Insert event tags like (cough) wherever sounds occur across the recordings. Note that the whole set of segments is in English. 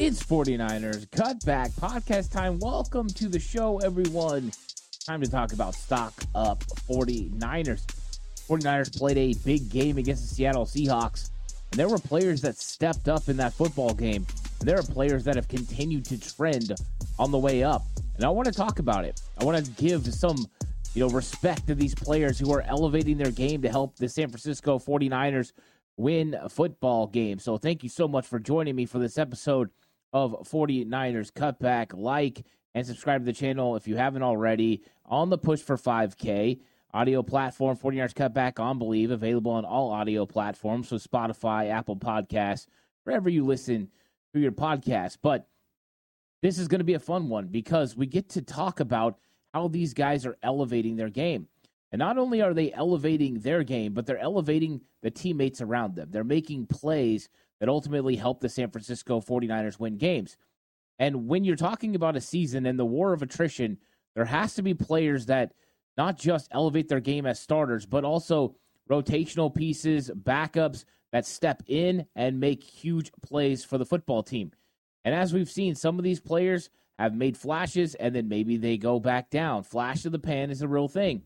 It's 49ers Cutback Podcast time. Welcome to the show, everyone. Time to talk about stock up 49ers. 49ers played a big game against the Seattle Seahawks, and there were players that stepped up in that football game. And there are players that have continued to trend on the way up. And I want to talk about it. I want to give some, you know, respect to these players who are elevating their game to help the San Francisco 49ers win a football game. So thank you so much for joining me for this episode of 49ers Cutback. Like and subscribe to the channel if you haven't already. On the push for 5K, audio platform 49ers Cutback on Bleav, available on all audio platforms, so Spotify, Apple Podcasts, wherever you listen to your podcast. But this is going to be a fun one because we get to talk about how these guys are elevating their game. And not only are they elevating their game, but they're elevating the teammates around them. They're making plays that ultimately help the San Francisco 49ers win games. And when you're talking about a season and the war of attrition, there has to be players that not just elevate their game as starters, but also rotational pieces, backups that step in and make huge plays for the football team. And as we've seen, some of these players have made flashes and then maybe they go back down. Flash of the pan is a real thing.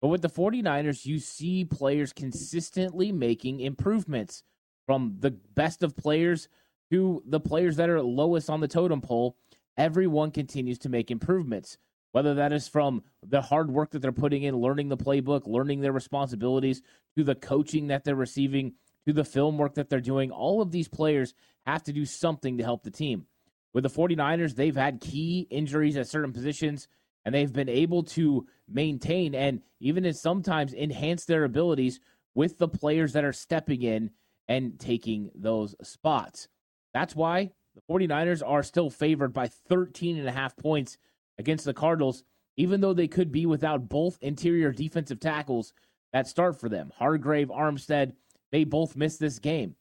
But with the 49ers, you see players consistently making improvements from the best of players to the players that are lowest on the totem pole. Everyone continues to make improvements, whether that is from the hard work that they're putting in, learning the playbook, learning their responsibilities, to the coaching that they're receiving, to the film work that they're doing. All of these players have to do something to help the team. With the 49ers, they've had key injuries at certain positions and they've been able to maintain and even sometimes enhance their abilities with the players that are stepping in and taking those spots. That's why the 49ers are still favored by 13 and a half points against the Cardinals, even though they could be without both interior defensive tackles that start for them. Hargrave, Armstead, they both missed this game.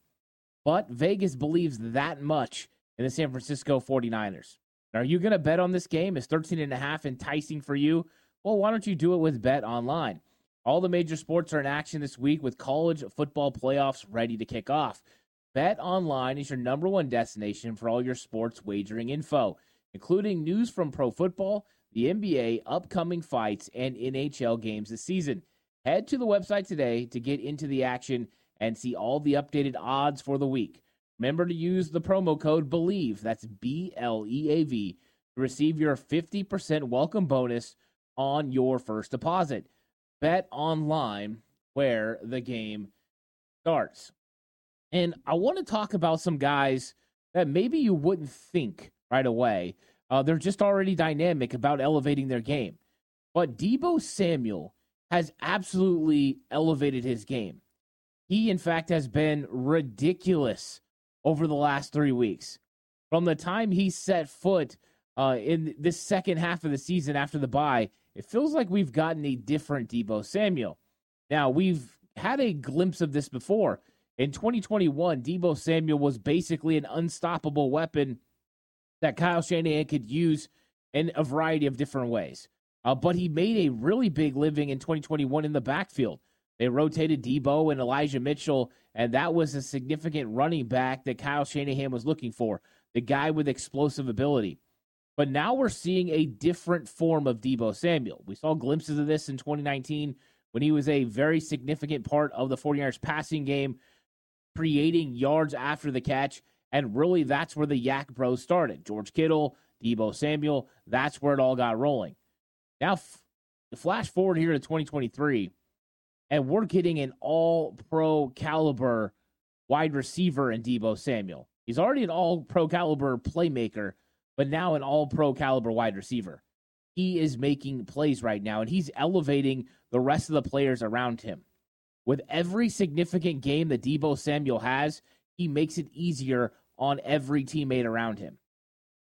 But Vegas believes that much in the San Francisco 49ers. Are you going to bet on this game? Is 13 and a half enticing for you? Well, why don't you do it with Bet Online? All the major sports are in action this week with college football playoffs ready to kick off. Bet Online is your number one destination for all your sports wagering info, including news from pro football, the NBA, upcoming fights, and NHL games this season. Head to the website today to get into the action and see all the updated odds for the week. Remember to use the promo code BLEAV, that's B L E A V, to receive your 50% welcome bonus on your first deposit. Bet online where the game starts. And I want to talk about some guys that maybe you wouldn't think right away. Uh, they're just already dynamic about elevating their game. But Debo Samuel has absolutely elevated his game. He, in fact, has been ridiculous over the last three weeks. From the time he set foot uh, in this second half of the season after the bye, it feels like we've gotten a different Debo Samuel. Now, we've had a glimpse of this before. In 2021, Debo Samuel was basically an unstoppable weapon that Kyle Shanahan could use in a variety of different ways. Uh, but he made a really big living in 2021 in the backfield. They rotated Debo and Elijah Mitchell, and that was a significant running back that Kyle Shanahan was looking for, the guy with explosive ability. But now we're seeing a different form of Debo Samuel. We saw glimpses of this in 2019 when he was a very significant part of the 49ers passing game, creating yards after the catch. And really, that's where the YAC Bros started. George Kittle, Debo Samuel, that's where it all got rolling. Now, f- flash forward here to 2023 and we're getting an all pro caliber wide receiver in Debo Samuel. He's already an all pro caliber playmaker, but now an all pro caliber wide receiver. He is making plays right now, and he's elevating the rest of the players around him. With every significant game that Debo Samuel has, he makes it easier on every teammate around him.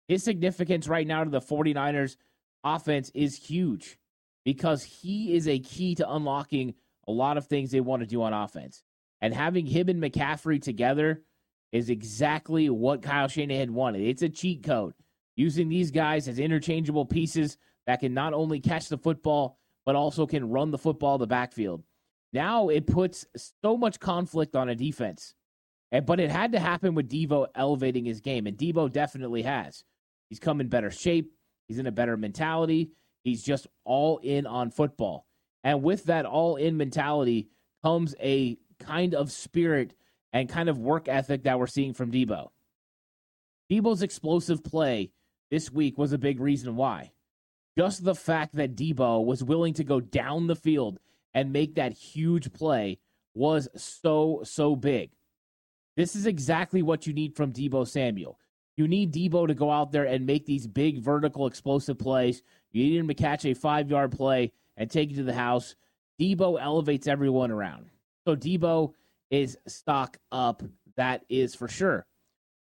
His significance right now to the 49ers offense is huge because he is a key to unlocking a lot of things they want to do on offense. And having him and McCaffrey together is exactly what Kyle Shanahan wanted. It's a cheat code. Using these guys as interchangeable pieces that can not only catch the football, but also can run the football the backfield. Now it puts so much conflict on a defense. And, but it had to happen with Deebo elevating his game, and Deebo definitely has. He's come in better shape. He's in a better mentality. He's just all in on football. And with that all in mentality comes a kind of spirit and kind of work ethic that we're seeing from Debo. Debo's explosive play this week was a big reason why. Just the fact that Debo was willing to go down the field and make that huge play was so, so big. This is exactly what you need from Debo Samuel. You need Debo to go out there and make these big vertical explosive plays. You need him to catch a five yard play and take it to the house. Debo elevates everyone around. So Debo is stock up. That is for sure.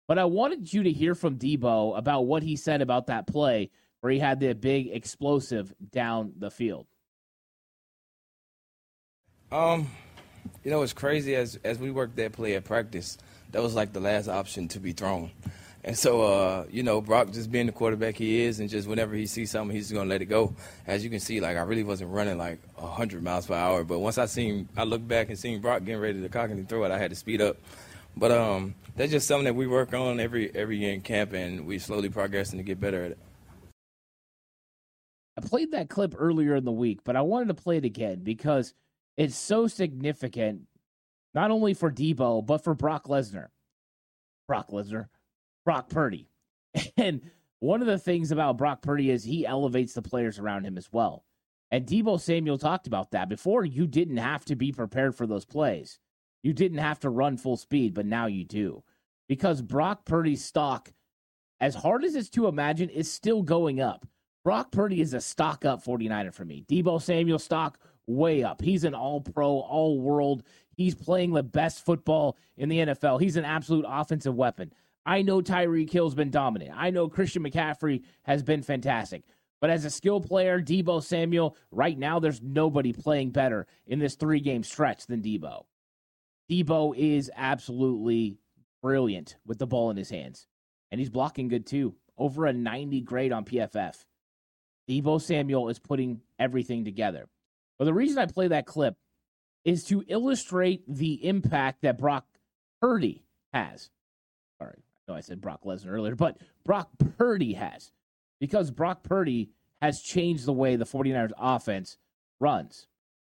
But I wanted you to hear from Debo about what he said about that play where he had the big explosive down the field. Um, you know, it's crazy as as we worked that play at practice. That was like the last option to be thrown. And so, uh, you know, Brock just being the quarterback he is, and just whenever he sees something, he's gonna let it go. As you can see, like I really wasn't running like hundred miles per hour, but once I seen, I looked back and seen Brock getting ready to cock and throw it, I had to speed up. But um, that's just something that we work on every every year in camp, and we slowly progressing to get better at it. I played that clip earlier in the week, but I wanted to play it again because it's so significant, not only for Debo but for Brock Lesnar. Brock Lesnar, Brock Purdy. (laughs) And one of the things about Brock Purdy is he elevates the players around him as well. And Debo Samuel talked about that. Before, you didn't have to be prepared for those plays. You didn't have to run full speed, but now you do. Because Brock Purdy's stock, as hard as it's to imagine, is still going up. Brock Purdy is a stock up 49er for me. Debo Samuel stock way up. He's an all pro, all world. He's playing the best football in the NFL. He's an absolute offensive weapon. I know Tyreek Hill's been dominant. I know Christian McCaffrey has been fantastic. But as a skill player, Debo Samuel, right now, there's nobody playing better in this three game stretch than Deebo. Deebo is absolutely brilliant with the ball in his hands. And he's blocking good too. Over a 90 grade on PFF. Debo Samuel is putting everything together. But the reason I play that clip is to illustrate the impact that Brock Purdy has. Sorry, I know I said Brock Lesnar earlier, but Brock Purdy has. Because Brock Purdy has changed the way the 49ers offense runs.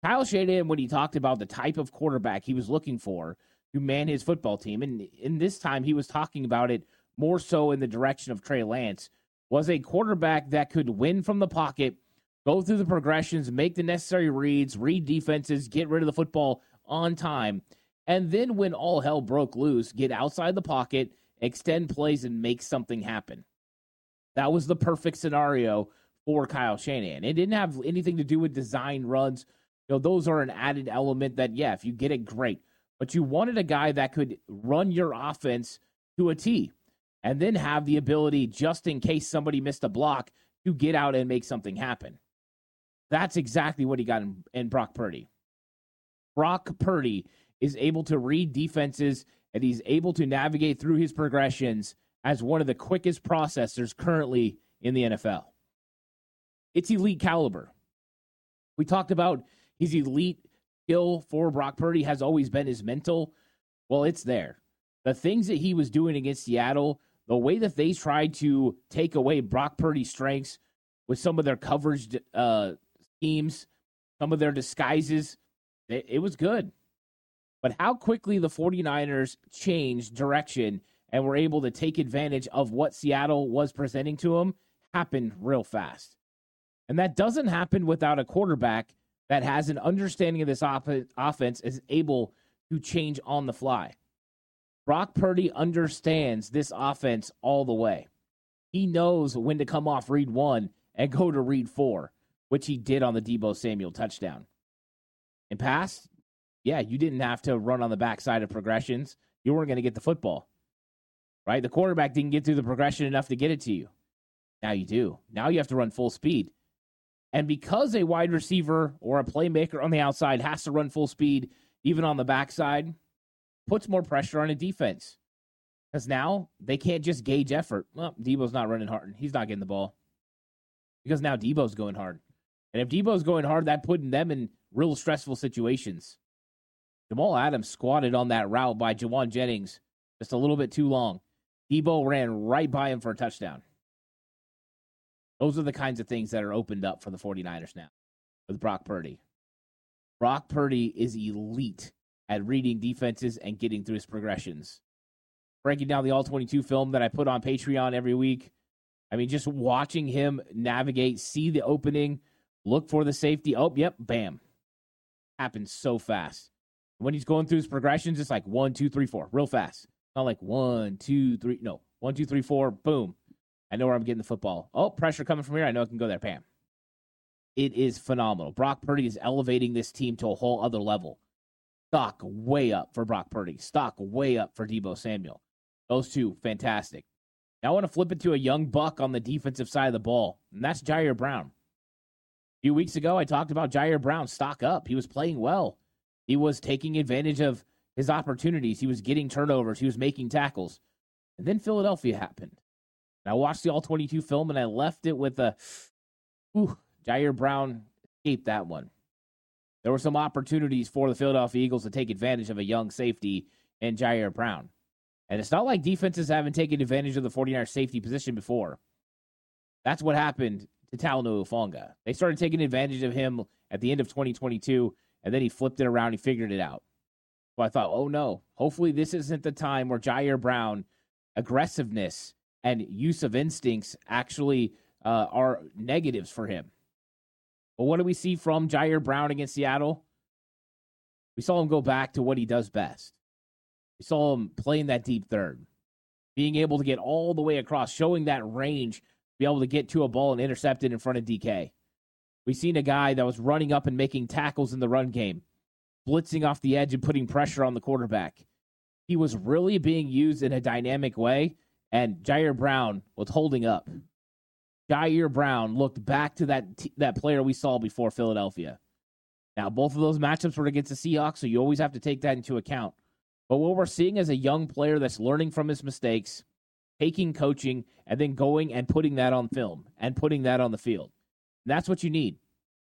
Kyle Shanahan, when he talked about the type of quarterback he was looking for to man his football team, and in this time he was talking about it more so in the direction of Trey Lance, was a quarterback that could win from the pocket, go through the progressions, make the necessary reads, read defenses, get rid of the football on time, and then when all hell broke loose, get outside the pocket, extend plays, and make something happen. That was the perfect scenario for Kyle Shanahan. It didn't have anything to do with design runs. You know, those are an added element that, yeah, if you get it, great. But you wanted a guy that could run your offense to a T and then have the ability, just in case somebody missed a block, to get out and make something happen. That's exactly what he got in, in Brock Purdy. Brock Purdy is able to read defenses and he's able to navigate through his progressions as one of the quickest processors currently in the NFL. It's elite caliber. We talked about his elite skill for Brock Purdy has always been his mental. Well, it's there. The things that he was doing against Seattle the way that they tried to take away Brock Purdy's strengths with some of their coverage uh, schemes, some of their disguises, it, it was good. But how quickly the 49ers changed direction and were able to take advantage of what Seattle was presenting to them happened real fast. And that doesn't happen without a quarterback that has an understanding of this offense is able to change on the fly. Brock Purdy understands this offense all the way. He knows when to come off read one and go to read four, which he did on the Deebo Samuel touchdown. In past, yeah, you didn't have to run on the backside of progressions. You weren't going to get the football, right? The quarterback didn't get through the progression enough to get it to you. Now you do. Now you have to run full speed. And because a wide receiver or a playmaker on the outside has to run full speed, even on the backside, puts more pressure on a defense. Because now they can't just gauge effort. Well, Debo's not running hard. And he's not getting the ball. Because now Debo's going hard. And if Debo's going hard, that putting them in real stressful situations. Jamal Adams squatted on that route by Jauan Jennings just a little bit too long. Debo ran right by him for a touchdown. Those are the kinds of things that are opened up for the 49ers now with Brock Purdy. Brock Purdy is elite at reading defenses and getting through his progressions. Breaking down the all 22 film that I put on Patreon every week. I mean, just watching him navigate, see the opening, look for the safety. Oh, yep, bam. Happens so fast. When he's going through his progressions, it's like one, two, three, four, real fast. Not like one, two, three. No, one, two, three, four, boom. I know where I'm getting the football. Oh, pressure coming from here. I know I can go there. Bam. It is phenomenal. Brock Purdy is elevating this team to a whole other level. Stock way up for Brock Purdy. Stock way up for Debo Samuel. Those two, fantastic. Now I want to flip it to a young buck on the defensive side of the ball, and that's Ji'Ayir Brown. A few weeks ago, I talked about Ji'Ayir Brown stock up. He was playing well. He was taking advantage of his opportunities. He was getting turnovers. He was making tackles. And then Philadelphia happened. And I watched the all 22 film and I left it with a, ooh, Ji'Ayir Brown escaped that one. There were some opportunities for the Philadelphia Eagles to take advantage of a young safety and Ji'Ayir Brown. And it's not like defenses haven't taken advantage of the 49ers safety position before. That's what happened to Talanoa. They started taking advantage of him at the end of 2022, and then he flipped it around. He figured it out. So I thought, oh no, hopefully this isn't the time where Ji'Ayir Brown aggressiveness and use of instincts actually uh, are negatives for him. But what do we see from Ji'Ayir Brown against Seattle? We saw him go back to what he does best. We saw him playing that deep third, being able to get all the way across, showing that range, be able to get to a ball and intercept it in front of DK. We've seen a guy that was running up and making tackles in the run game, blitzing off the edge and putting pressure on the quarterback. He was really being used in a dynamic way, and Ji'Ayir Brown was holding up. Ji'Ayir Brown looked back to that t- that player we saw before Philadelphia. Now, both of those matchups were against the Seahawks, so you always have to take that into account. But what we're seeing is a young player that's learning from his mistakes, taking coaching, and then going and putting that on film and putting that on the field. And that's what you need.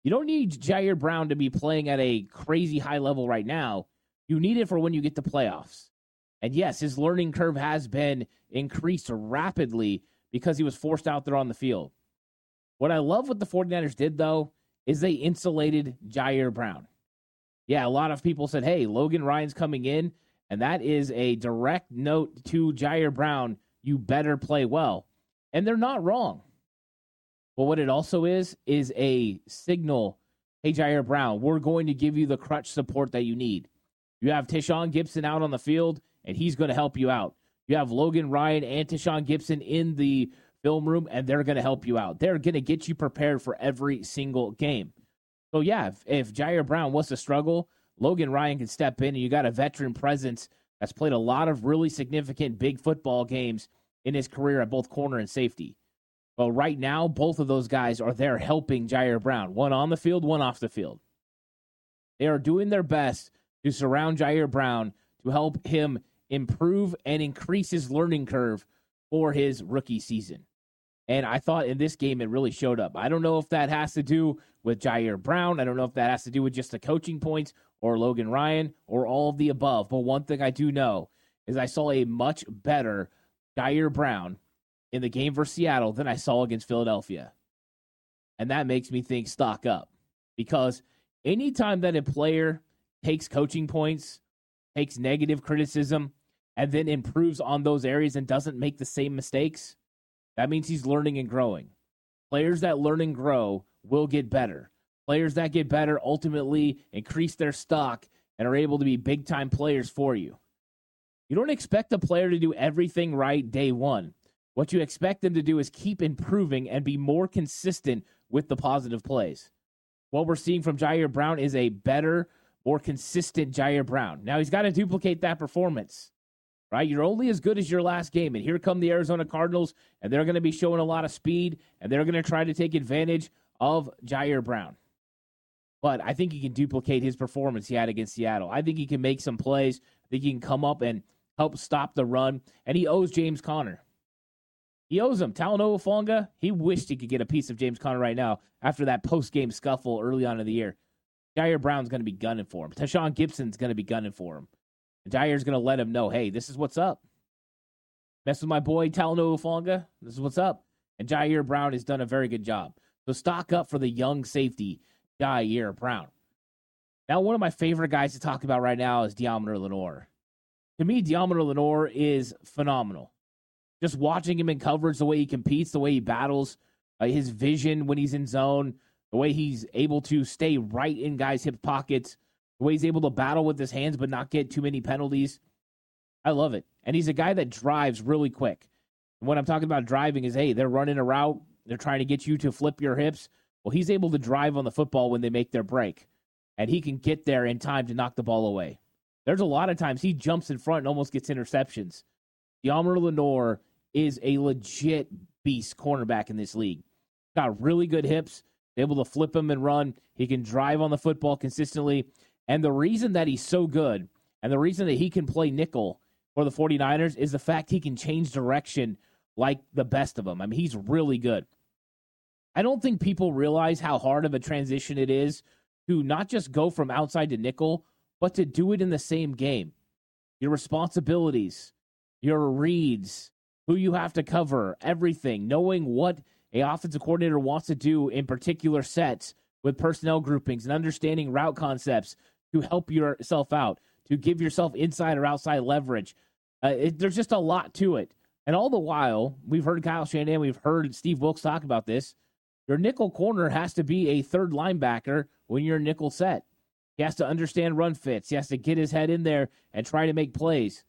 You don't need Ji'Ayir Brown to be playing at a crazy high level right now. You need it for when you get to playoffs. And yes, his learning curve has been increased rapidly because he was forced out there on the field. What I love what the 49ers did, though, is they insulated Ji'Ayir Brown. Yeah, a lot of people said, hey, Logan Ryan's coming in, and that is a direct note to Ji'Ayir Brown. You better play well. And they're not wrong. But what it also is, is a signal hey, Ji'Ayir Brown, we're going to give you the crutch support that you need. You have Tashaun Gipson out on the field, and he's going to help you out. You have Logan Ryan and Tashaun Gipson in the film room, and they're going to help you out. They're going to get you prepared for every single game. So, yeah, if, if Ji'Ayir Brown was to struggle, Logan Ryan can step in, and you got a veteran presence that's played a lot of really significant big football games in his career at both corner and safety. But right now, both of those guys are there helping Ji'Ayir Brown, one on the field, one off the field. They are doing their best to surround Ji'Ayir Brown to help him improve and increase his learning curve for his rookie season. And I thought in this game it really showed up. I don't know if that has to do with Ji'Ayir Brown. I don't know if that has to do with just the coaching points or Logan Ryan or all of the above. But one thing I do know is I saw a much better Ji'Ayir Brown in the game versus Seattle than I saw against Philadelphia. And that makes me think stock up because anytime that a player takes coaching points, takes negative criticism, and then improves on those areas and doesn't make the same mistakes, that means he's learning and growing. Players that learn and grow will get better. Players that get better ultimately increase their stock and are able to be big time players for you. You don't expect a player to do everything right day one. What you expect them to do is keep improving and be more consistent with the positive plays. What we're seeing from Ji'Ayir Brown is a better, more consistent Ji'Ayir Brown. Now he's got to duplicate that performance. Right? You're only as good as your last game. And here come the Arizona Cardinals, and they're going to be showing a lot of speed, and they're going to try to take advantage of Ji'Ayir Brown. But I think he can duplicate his performance he had against Seattle. I think he can make some plays. I think he can come up and help stop the run. And he owes James Conner. He owes him. Talanoa Hufanga, he wished he could get a piece of James Conner right now after that post game scuffle early on in the year. Ji'Ayir Brown's going to be gunning for him. Tashaun Gipson's going to be gunning for him. Jair's going to let him know, hey, this is what's up. Mess with my boy Talanoa Hufanga. This is what's up. And Ji'Ayir Brown has done a very good job. So stock up for the young safety, Ji'Ayir Brown. Now, one of my favorite guys to talk about right now is Deommodore Lenoir. To me, Deommodore Lenoir is phenomenal. Just watching him in coverage, the way he competes, the way he battles, uh, his vision when he's in zone, the way he's able to stay right in guys' hip pockets, the way he's able to battle with his hands but not get too many penalties. I love it. And he's a guy that drives really quick. And what I'm talking about driving is hey, they're running a route, they're trying to get you to flip your hips. Well, he's able to drive on the football when they make their break, and he can get there in time to knock the ball away. There's a lot of times he jumps in front and almost gets interceptions. Deommodore Lenoir is a legit beast cornerback in this league. Got really good hips, able to flip him and run. He can drive on the football consistently. And the reason that he's so good and the reason that he can play nickel for the 49ers is the fact he can change direction like the best of them. I mean, he's really good. I don't think people realize how hard of a transition it is to not just go from outside to nickel, but to do it in the same game. Your responsibilities, your reads, who you have to cover, everything, knowing what a offensive coordinator wants to do in particular sets with personnel groupings and understanding route concepts to help yourself out, to give yourself inside or outside leverage. Uh, it, there's just a lot to it. And all the while, we've heard Kyle Shanahan, we've heard Steve Wilks talk about this. Your nickel corner has to be a third linebacker when you're nickel set. He has to understand run fits. He has to get his head in there and try to make plays.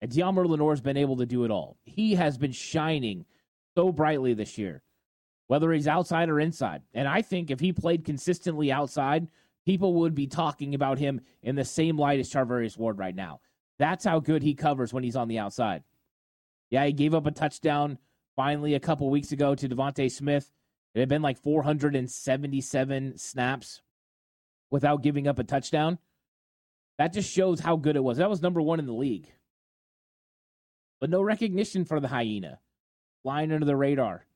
And Deommodore Lenoir has been able to do it all. He has been shining so brightly this year, whether he's outside or inside. And I think if he played consistently outside, people would be talking about him in the same light as Charvarius Ward right now. That's how good he covers when he's on the outside. Yeah, he gave up a touchdown finally a couple weeks ago to DeVonta Smith. It had been like 477 snaps without giving up a touchdown. That just shows how good it was. That was number one in the league. But no recognition for the hyena, flying under the radar,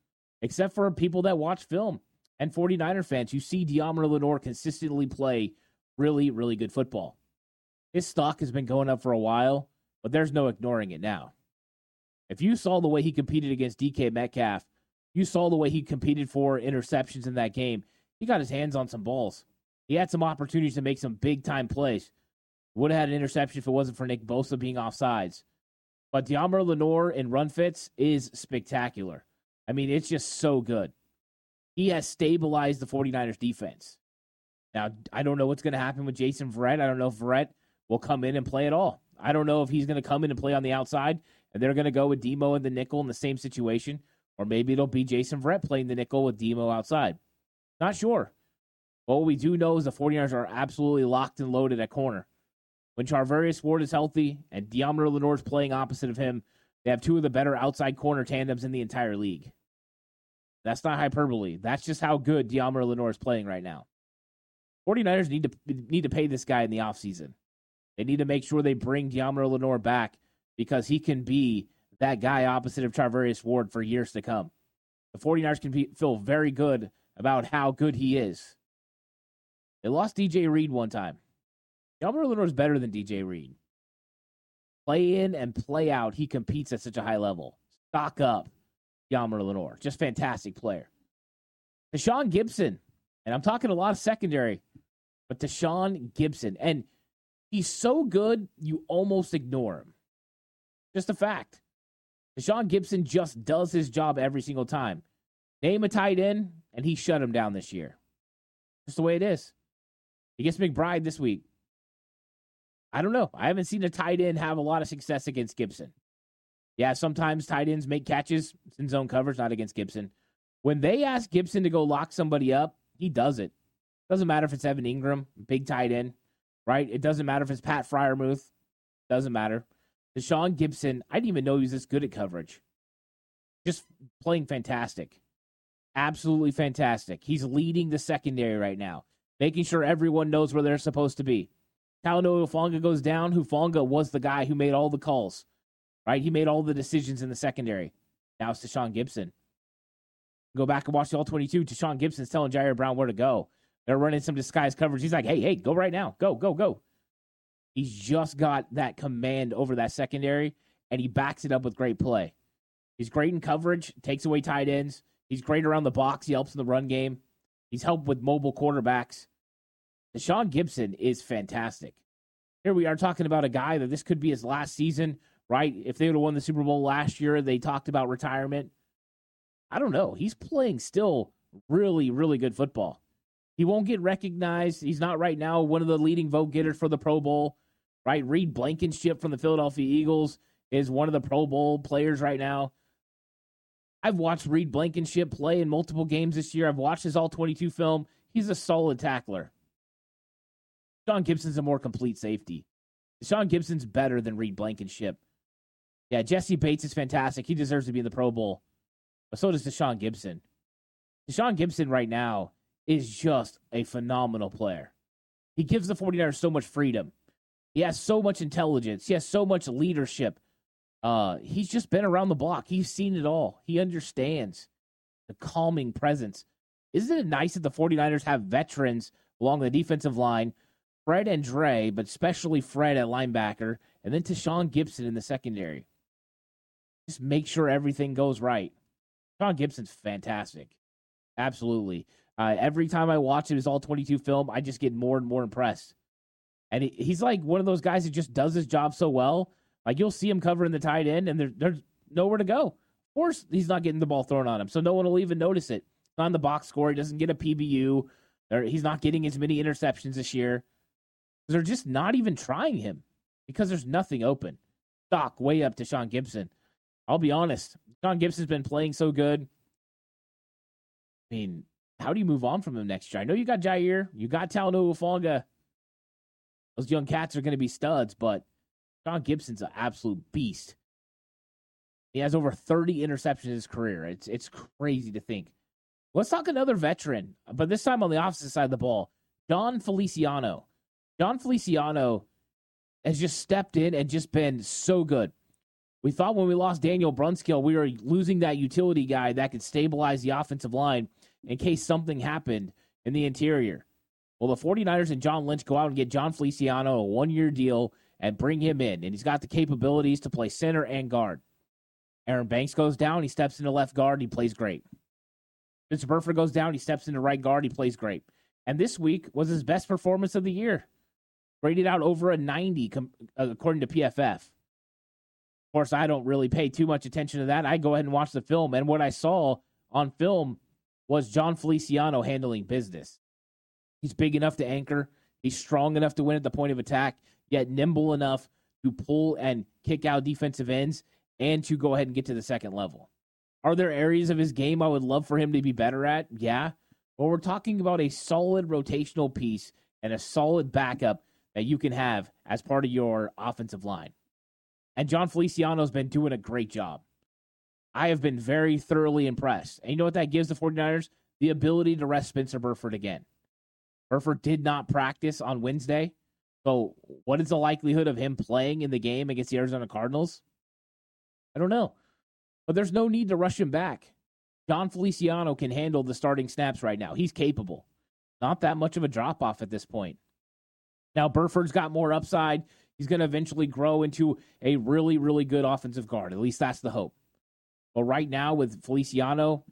except for people that watch film and 49er fans who see Deommodore Lenoir consistently play really, really good football. His stock has been going up for a while, but there's no ignoring it now. If you saw the way he competed against DK Metcalf, you saw the way he competed for interceptions in that game. He got his hands on some balls. He had some opportunities to make some big time plays. Would have had an interception if it wasn't for Nick Bosa being offsides. But Deommodore Lenoir in run fits is spectacular. I mean, it's just so good. He has stabilized the 49ers defense. Now, I don't know what's going to happen with Jason Verrett. I don't know if Verrett will come in and play at all. I don't know if he's going to come in and play on the outside and they're going to go with Demo and the nickel in the same situation, or maybe it'll be Jason Verrett playing the nickel with Demo outside. Not sure. But what we do know is the 49ers are absolutely locked and loaded at corner. When Charvarius Ward is healthy and Deommodore Lenoir is playing opposite of him, they have two of the better outside corner tandems in the entire league. That's not hyperbole. That's just how good Deommodore Lenoir is playing right now. 49ers need to need to pay this guy in the offseason. They need to make sure they bring Deommodore Lenoir back because he can be that guy opposite of Charvarius Ward for years to come. The 49ers can be, feel very good about how good he is. They lost DJ Reed one time. Deommodore Lenoir is better than DJ Reed. Play in and play out, he competes at such a high level. Stock up, Deommodore Lenoir. Just fantastic player. Tashaun Gipson, and I'm talking a lot of secondary, but Tashaun Gipson. And he's so good, you almost ignore him. Just a fact. Tashaun Gipson just does his job every single time. Name a tight end, and he shut him down this year. Just the way it is. He gets McBride this week. I don't know. I haven't seen a tight end have a lot of success against Gipson. Yeah, sometimes tight ends make catches in zone coverage, not against Gipson. When they ask Gipson to go lock somebody up, he does it. Doesn't matter if it's Evan Engram, big tight end, right? It doesn't matter if it's Pat Freiermuth. Doesn't matter. Tashaun Gipson, I didn't even know he was this good at coverage. Just playing fantastic. Absolutely fantastic. He's leading the secondary right now, making sure everyone knows where they're supposed to be. Talanoa Hufanga goes down. Hufanga was the guy who made all the calls, right? He made all the decisions in the secondary. Now it's Tashaun Gipson. Go back and watch the All 22. Tashaun Gipson's telling Ji'Ayir Brown where to go. They're running some disguised coverage. He's like, hey, hey, go right now. Go, go, go. He's just got that command over that secondary, and he backs it up with great play. He's great in coverage, takes away tight ends. He's great around the box. He helps in the run game. He's helped with mobile quarterbacks. Tashaun Gipson is fantastic. Here we are talking about a guy that this could be his last season, right? If they would have won the Super Bowl last year, they talked about retirement. I don't know. He's playing still really, really good football. He won't get recognized. He's not right now one of the leading vote getters for the Pro Bowl right? Reed Blankenship from the Philadelphia Eagles is one of the Pro Bowl players right now. I've watched Reed Blankenship play in multiple games this year. I've watched his all 22 film. He's a solid tackler. Sean Gipson's a more complete safety. Sean Gipson's better than Reed Blankenship. Yeah, Jessie Bates is fantastic. He deserves to be in the Pro Bowl. But so does Tashaun Gipson. Tashaun Gipson right now is just a phenomenal player. He gives the 49ers so much freedom. He has so much intelligence. He has so much leadership. Uh, he's just been around the block. He's seen it all. He understands the calming presence. Isn't it nice that the 49ers have veterans along the defensive line, Fred and Dre, but especially Fred at linebacker, and then Tashaun Gipson in the secondary? Just make sure everything goes right. Sean Gipson's fantastic. Absolutely. Uh, every time I watch his all 22 film, I just get more and more impressed. And he, he's like one of those guys who just does his job so well. Like you'll see him covering the tight end, and there, there's nowhere to go. Of course, he's not getting the ball thrown on him, so no one will even notice it. On the box score, he doesn't get a PBU. Or he's not getting as many interceptions this year. They're just not even trying him because there's nothing open. Stock way up to Sean Gipson. I'll be honest. Sean Gipson's been playing so good. I mean, how do you move on from him next year? I know you got Jair, you got Talanoa Hufanga. Those young cats are going to be studs, but John Gipson's an absolute beast. He has over 30 interceptions in his career. It's it's crazy to think. Let's talk another veteran, but this time on the opposite side of the ball. Jon Feliciano. Jon Feliciano has just stepped in and just been so good. We thought when we lost Daniel Brunskill, we were losing that utility guy that could stabilize the offensive line in case something happened in the interior. Well, the 49ers and John Lynch go out and get Jon Feliciano a one year deal and bring him in. And he's got the capabilities to play center and guard. Aaron Banks goes down. He steps into left guard. He plays great. Spencer Burford goes down. He steps into right guard. He plays great. And this week was his best performance of the year. Graded out over a 90, according to PFF. Course, I don't really pay too much attention to that. I go ahead and watch the film. And what I saw on film was Jon Feliciano handling business. He's big enough to anchor. He's strong enough to win at the point of attack, yet nimble enough to pull and kick out defensive ends and to go ahead and get to the second level. Are there areas of his game I would love for him to be better at? Yeah. But we're talking about a solid rotational piece and a solid backup that you can have as part of your offensive line. And Jon Feliciano's been doing a great job. I have been very thoroughly impressed. And you know what that gives the 49ers? The ability to rest Spencer Burford again. Burford did not practice on Wednesday. So, what is the likelihood of him playing in the game against the Arizona Cardinals? I don't know. But there's no need to rush him back. Jon Feliciano can handle the starting snaps right now. He's capable. Not that much of a drop off at this point. Now, Burford's got more upside. He's going to eventually grow into a really, really good offensive guard. At least that's the hope. But right now, with Feliciano,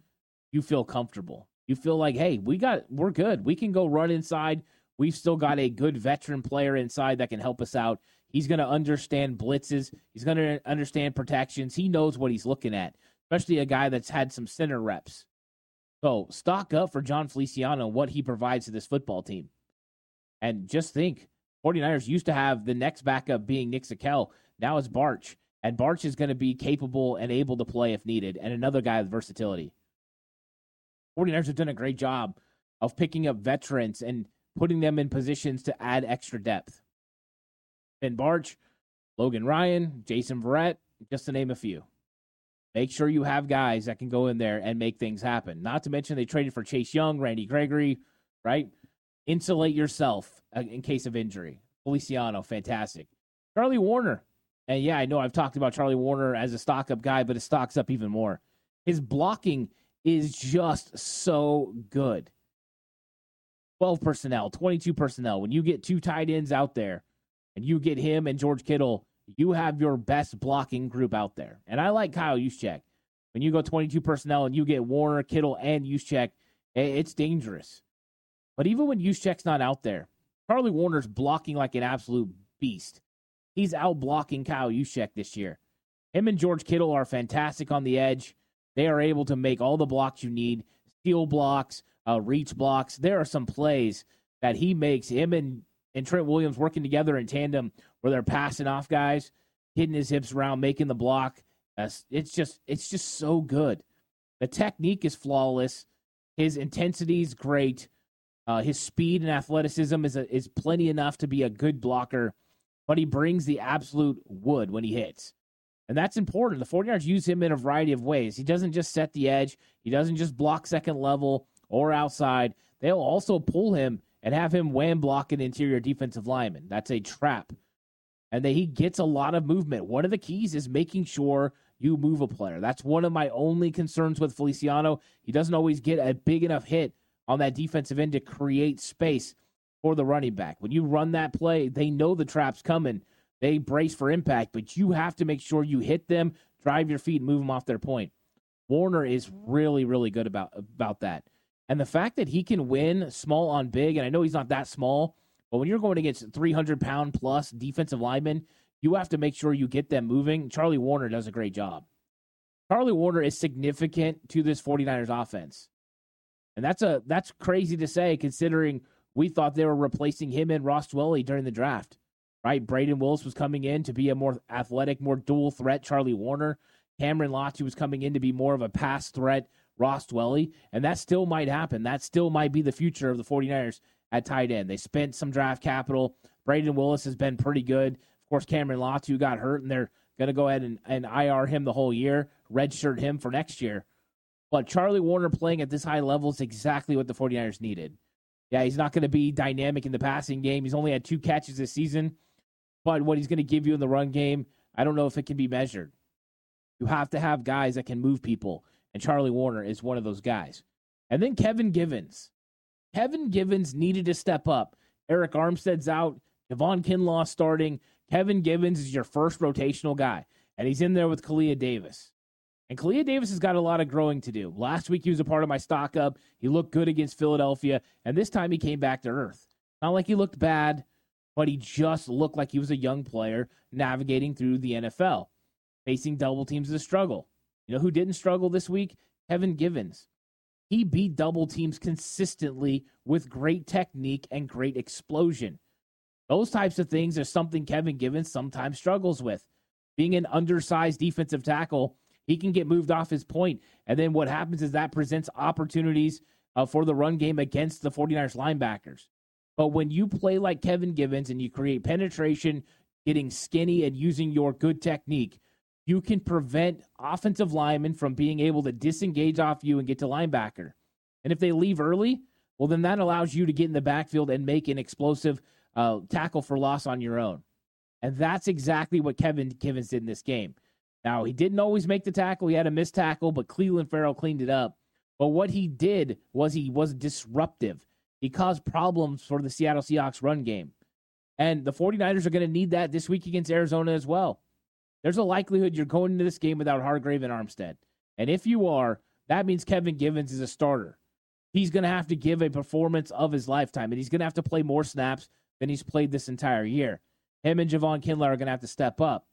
you feel comfortable you feel like, hey, we got we're good. We can go run inside. We've still got a good veteran player inside that can help us out. He's going to understand blitzes. He's going to understand protections. He knows what he's looking at, especially a guy that's had some center reps. So stock up for Jon Feliciano what he provides to this football team. And just think, 49ers used to have the next backup being Nick Zakelj. Now it's Bartch, And Bartch is going to be capable and able to play if needed, and another guy with versatility. 49ers have done a great job of picking up veterans and putting them in positions to add extra depth. Ben Bartch, Logan Ryan, Jason Verrett, just to name a few. Make sure you have guys that can go in there and make things happen. Not to mention they traded for Chase Young, Randy Gregory, right? Insulate yourself uh, in case of injury. Feliciano, fantastic. Charlie Woerner. And yeah, I know I've talked about Charlie Woerner as a stock up guy, but his stock's up even more. His blocking is just so good. 12 personnel, 22 personnel. When you get two tight ends out there and you get him and George Kittle, you have your best blocking group out there. And I like Kyle Juszczyk. When you go 22 personnel and you get Woerner, Kittle, and Juszczyk, it's dangerous. But even when Juszczyk's not out there, Charlie Woerner's blocking like an absolute beast. He's out blocking Kyle Juszczyk this year. Him and George Kittle are fantastic on the edge. They are able to make all the blocks you need, steal blocks, uh, reach blocks. There are some plays that he makes. Him and, and Trent Williams working together in tandem where they're passing off guys, hitting his hips around, making the block. Uh, it's just it's just so good. The technique is flawless. His intensity is great. Uh, his speed and athleticism is a, is plenty enough to be a good blocker, but he brings the absolute wood when he hits. And that's important. The 49ers use him in a variety of ways. He doesn't just set the edge, he doesn't just block second level or outside. They'll also pull him and have him wham block an interior defensive lineman. That's a trap. And that he gets a lot of movement. One of the keys is making sure you move a player. That's one of my only concerns with Feliciano. He doesn't always get a big enough hit on that defensive end to create space for the running back. When you run that play, they know the trap's coming. They brace for impact, but you have to make sure you hit them, drive your feet, move them off their point. Woerner is really, really good about about that. And the fact that he can win small on big, and I know he's not that small, but when you're going against 300 pound plus defensive linemen, you have to make sure you get them moving. Charlie Woerner does a great job. Charlie Woerner is significant to this 49ers offense. And that's a that's crazy to say considering we thought they were replacing him and Ross Dwelley during the draft. Right? Brayden Willis was coming in to be a more athletic, more dual threat Charlie Woerner. Cameron Latu was coming in to be more of a pass threat Ross Dwelley. And that still might happen. That still might be the future of the 49ers at tight end. They spent some draft capital. Brayden Willis has been pretty good. Of course, Cameron Latu got hurt, and they're going to go ahead and, and IR him the whole year, redshirt him for next year. But Charlie Woerner playing at this high level is exactly what the 49ers needed. Yeah, he's not going to be dynamic in the passing game. He's only had two catches this season. But what he's going to give you in the run game, I don't know if it can be measured. You have to have guys that can move people. And Charlie Woerner is one of those guys. And then Kevin Givens. Kevin Givens needed to step up. Arik Armstead's out. Javon Kinlaw starting. Kevin Givens is your first rotational guy. And he's in there with Kalia Davis. And Kalia Davis has got a lot of growing to do. Last week he was a part of my stock up. He looked good against Philadelphia, and this time he came back to earth. Not like he looked bad, but he just looked like he was a young player navigating through the NFL. Facing double teams is a struggle. You know who didn't struggle this week? Kevin Givens. He beat double teams consistently with great technique and great explosion. Those types of things are something Kevin Givens sometimes struggles with. Being an undersized defensive tackle, he can get moved off his point. And then what happens is that presents opportunities uh, for the run game against the 49ers linebackers. But when you play like Kevin Givens and you create penetration, getting skinny, and using your good technique, you can prevent offensive linemen from being able to disengage off you and get to linebacker. And if they leave early, well, then that allows you to get in the backfield and make an explosive uh, tackle for loss on your own. And that's exactly what Kevin Givens did in this game. Now, he didn't always make the tackle. He had a missed tackle, but Clelin Ferrell cleaned it up. But what he did was he was disruptive. He caused problems for the Seattle Seahawks run game. And the 49ers are going to need that this week against Arizona as well. There's a likelihood you're going into this game without Hargrave and Armstead. And if you are, that means Kevin Givens is a starter. He's going to have to give a performance of his lifetime, and he's going to have to play more snaps than he's played this entire year. Him and Javon Kinlaw are going to have to step up.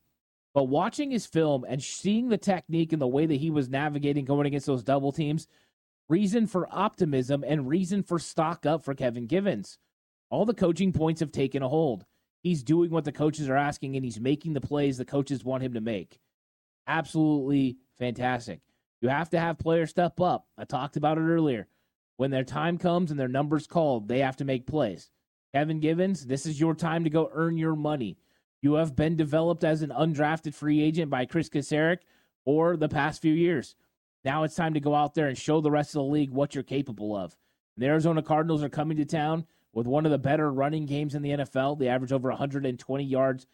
But watching his film and seeing the technique and the way that he was navigating going against those double teams, reason for optimism and reason for stock up for Kevin Givens. All the coaching points have taken a hold. He's doing what the coaches are asking and he's making the plays the coaches want him to make. Absolutely fantastic. You have to have players step up. I talked about it earlier. When their time comes and their number's called, they have to make plays. Kevin Givens, this is your time to go earn your money. You have been developed as an undrafted free agent by Chris Kocurek for the past few years. Now it's time to go out there and show the rest of the league what you're capable of. The Arizona Cardinals are coming to town with one of the better running games in the NFL. They average over 120 yards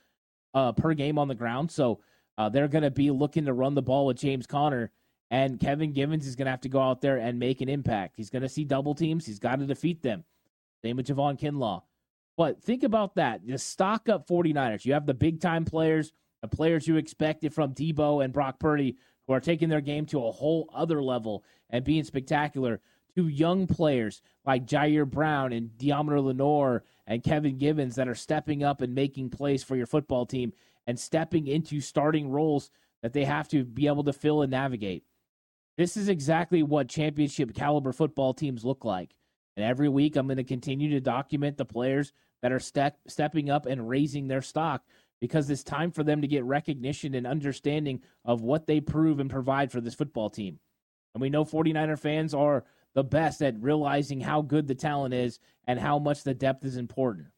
uh, per game on the ground. So uh, they're going to be looking to run the ball with James Conner. And Kevin Givens is going to have to go out there and make an impact. He's going to see double teams. He's got to defeat them. Same with Javon Kinlaw. But think about that. Just stock up 49ers. You have the big time players, the players you expected from Deebo and Brock Purdy, who are taking their game to a whole other level and being spectacular. To young players like Ji'Ayir Brown and Deommodore Lenoir and Kevin Givens that are stepping up and making plays for your football team and stepping into starting roles that they have to be able to fill and navigate. This is exactly what championship caliber football teams look like. And every week, I'm going to continue to document the players that are step, stepping up and raising their stock because it's time for them to get recognition and understanding of what they prove and provide for this football team. And we know 49er fans are the best at realizing how good the talent is and how much the depth is important.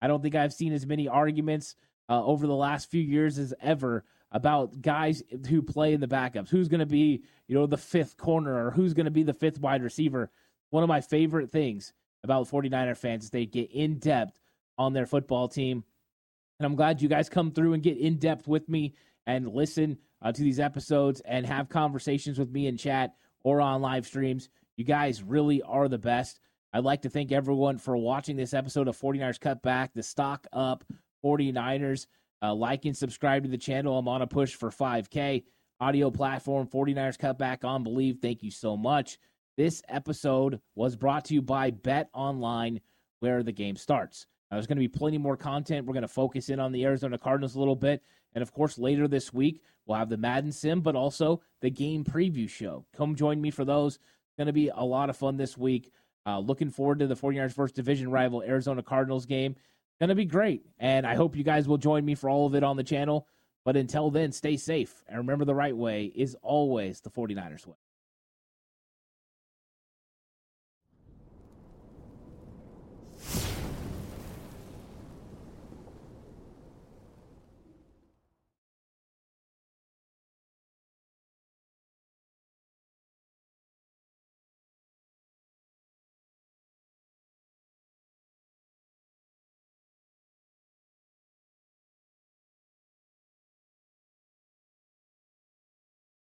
I don't think I've seen as many arguments uh, over the last few years as ever about guys who play in the backups. Who's going to be, you know, the fifth corner or who's going to be the fifth wide receiver. One of my favorite things about 49er fans is they get in depth on their football team. And I'm glad you guys come through and get in depth with me and listen uh, to these episodes and have conversations with me in chat or on live streams. You guys really are the best. I'd like to thank everyone for watching this episode of 49ers Cut Back, the stock up 49ers. Uh, like and subscribe to the channel. I'm on a push for 5K. Audio platform 49ers Cut Back on Bleav. Thank you so much. This episode was brought to you by BetOnline, where the game starts. Now, there's going to be plenty more content. We're going to focus in on the Arizona Cardinals a little bit. And of course, later this week, we'll have the Madden Sim, but also the game preview show. Come join me for those. It's going to be a lot of fun this week. Uh, looking forward to the 49ers first division rival Arizona Cardinals game. It's Going to be great. And I hope you guys will join me for all of it on the channel. But until then, stay safe. And remember the right way is always the 49ers way.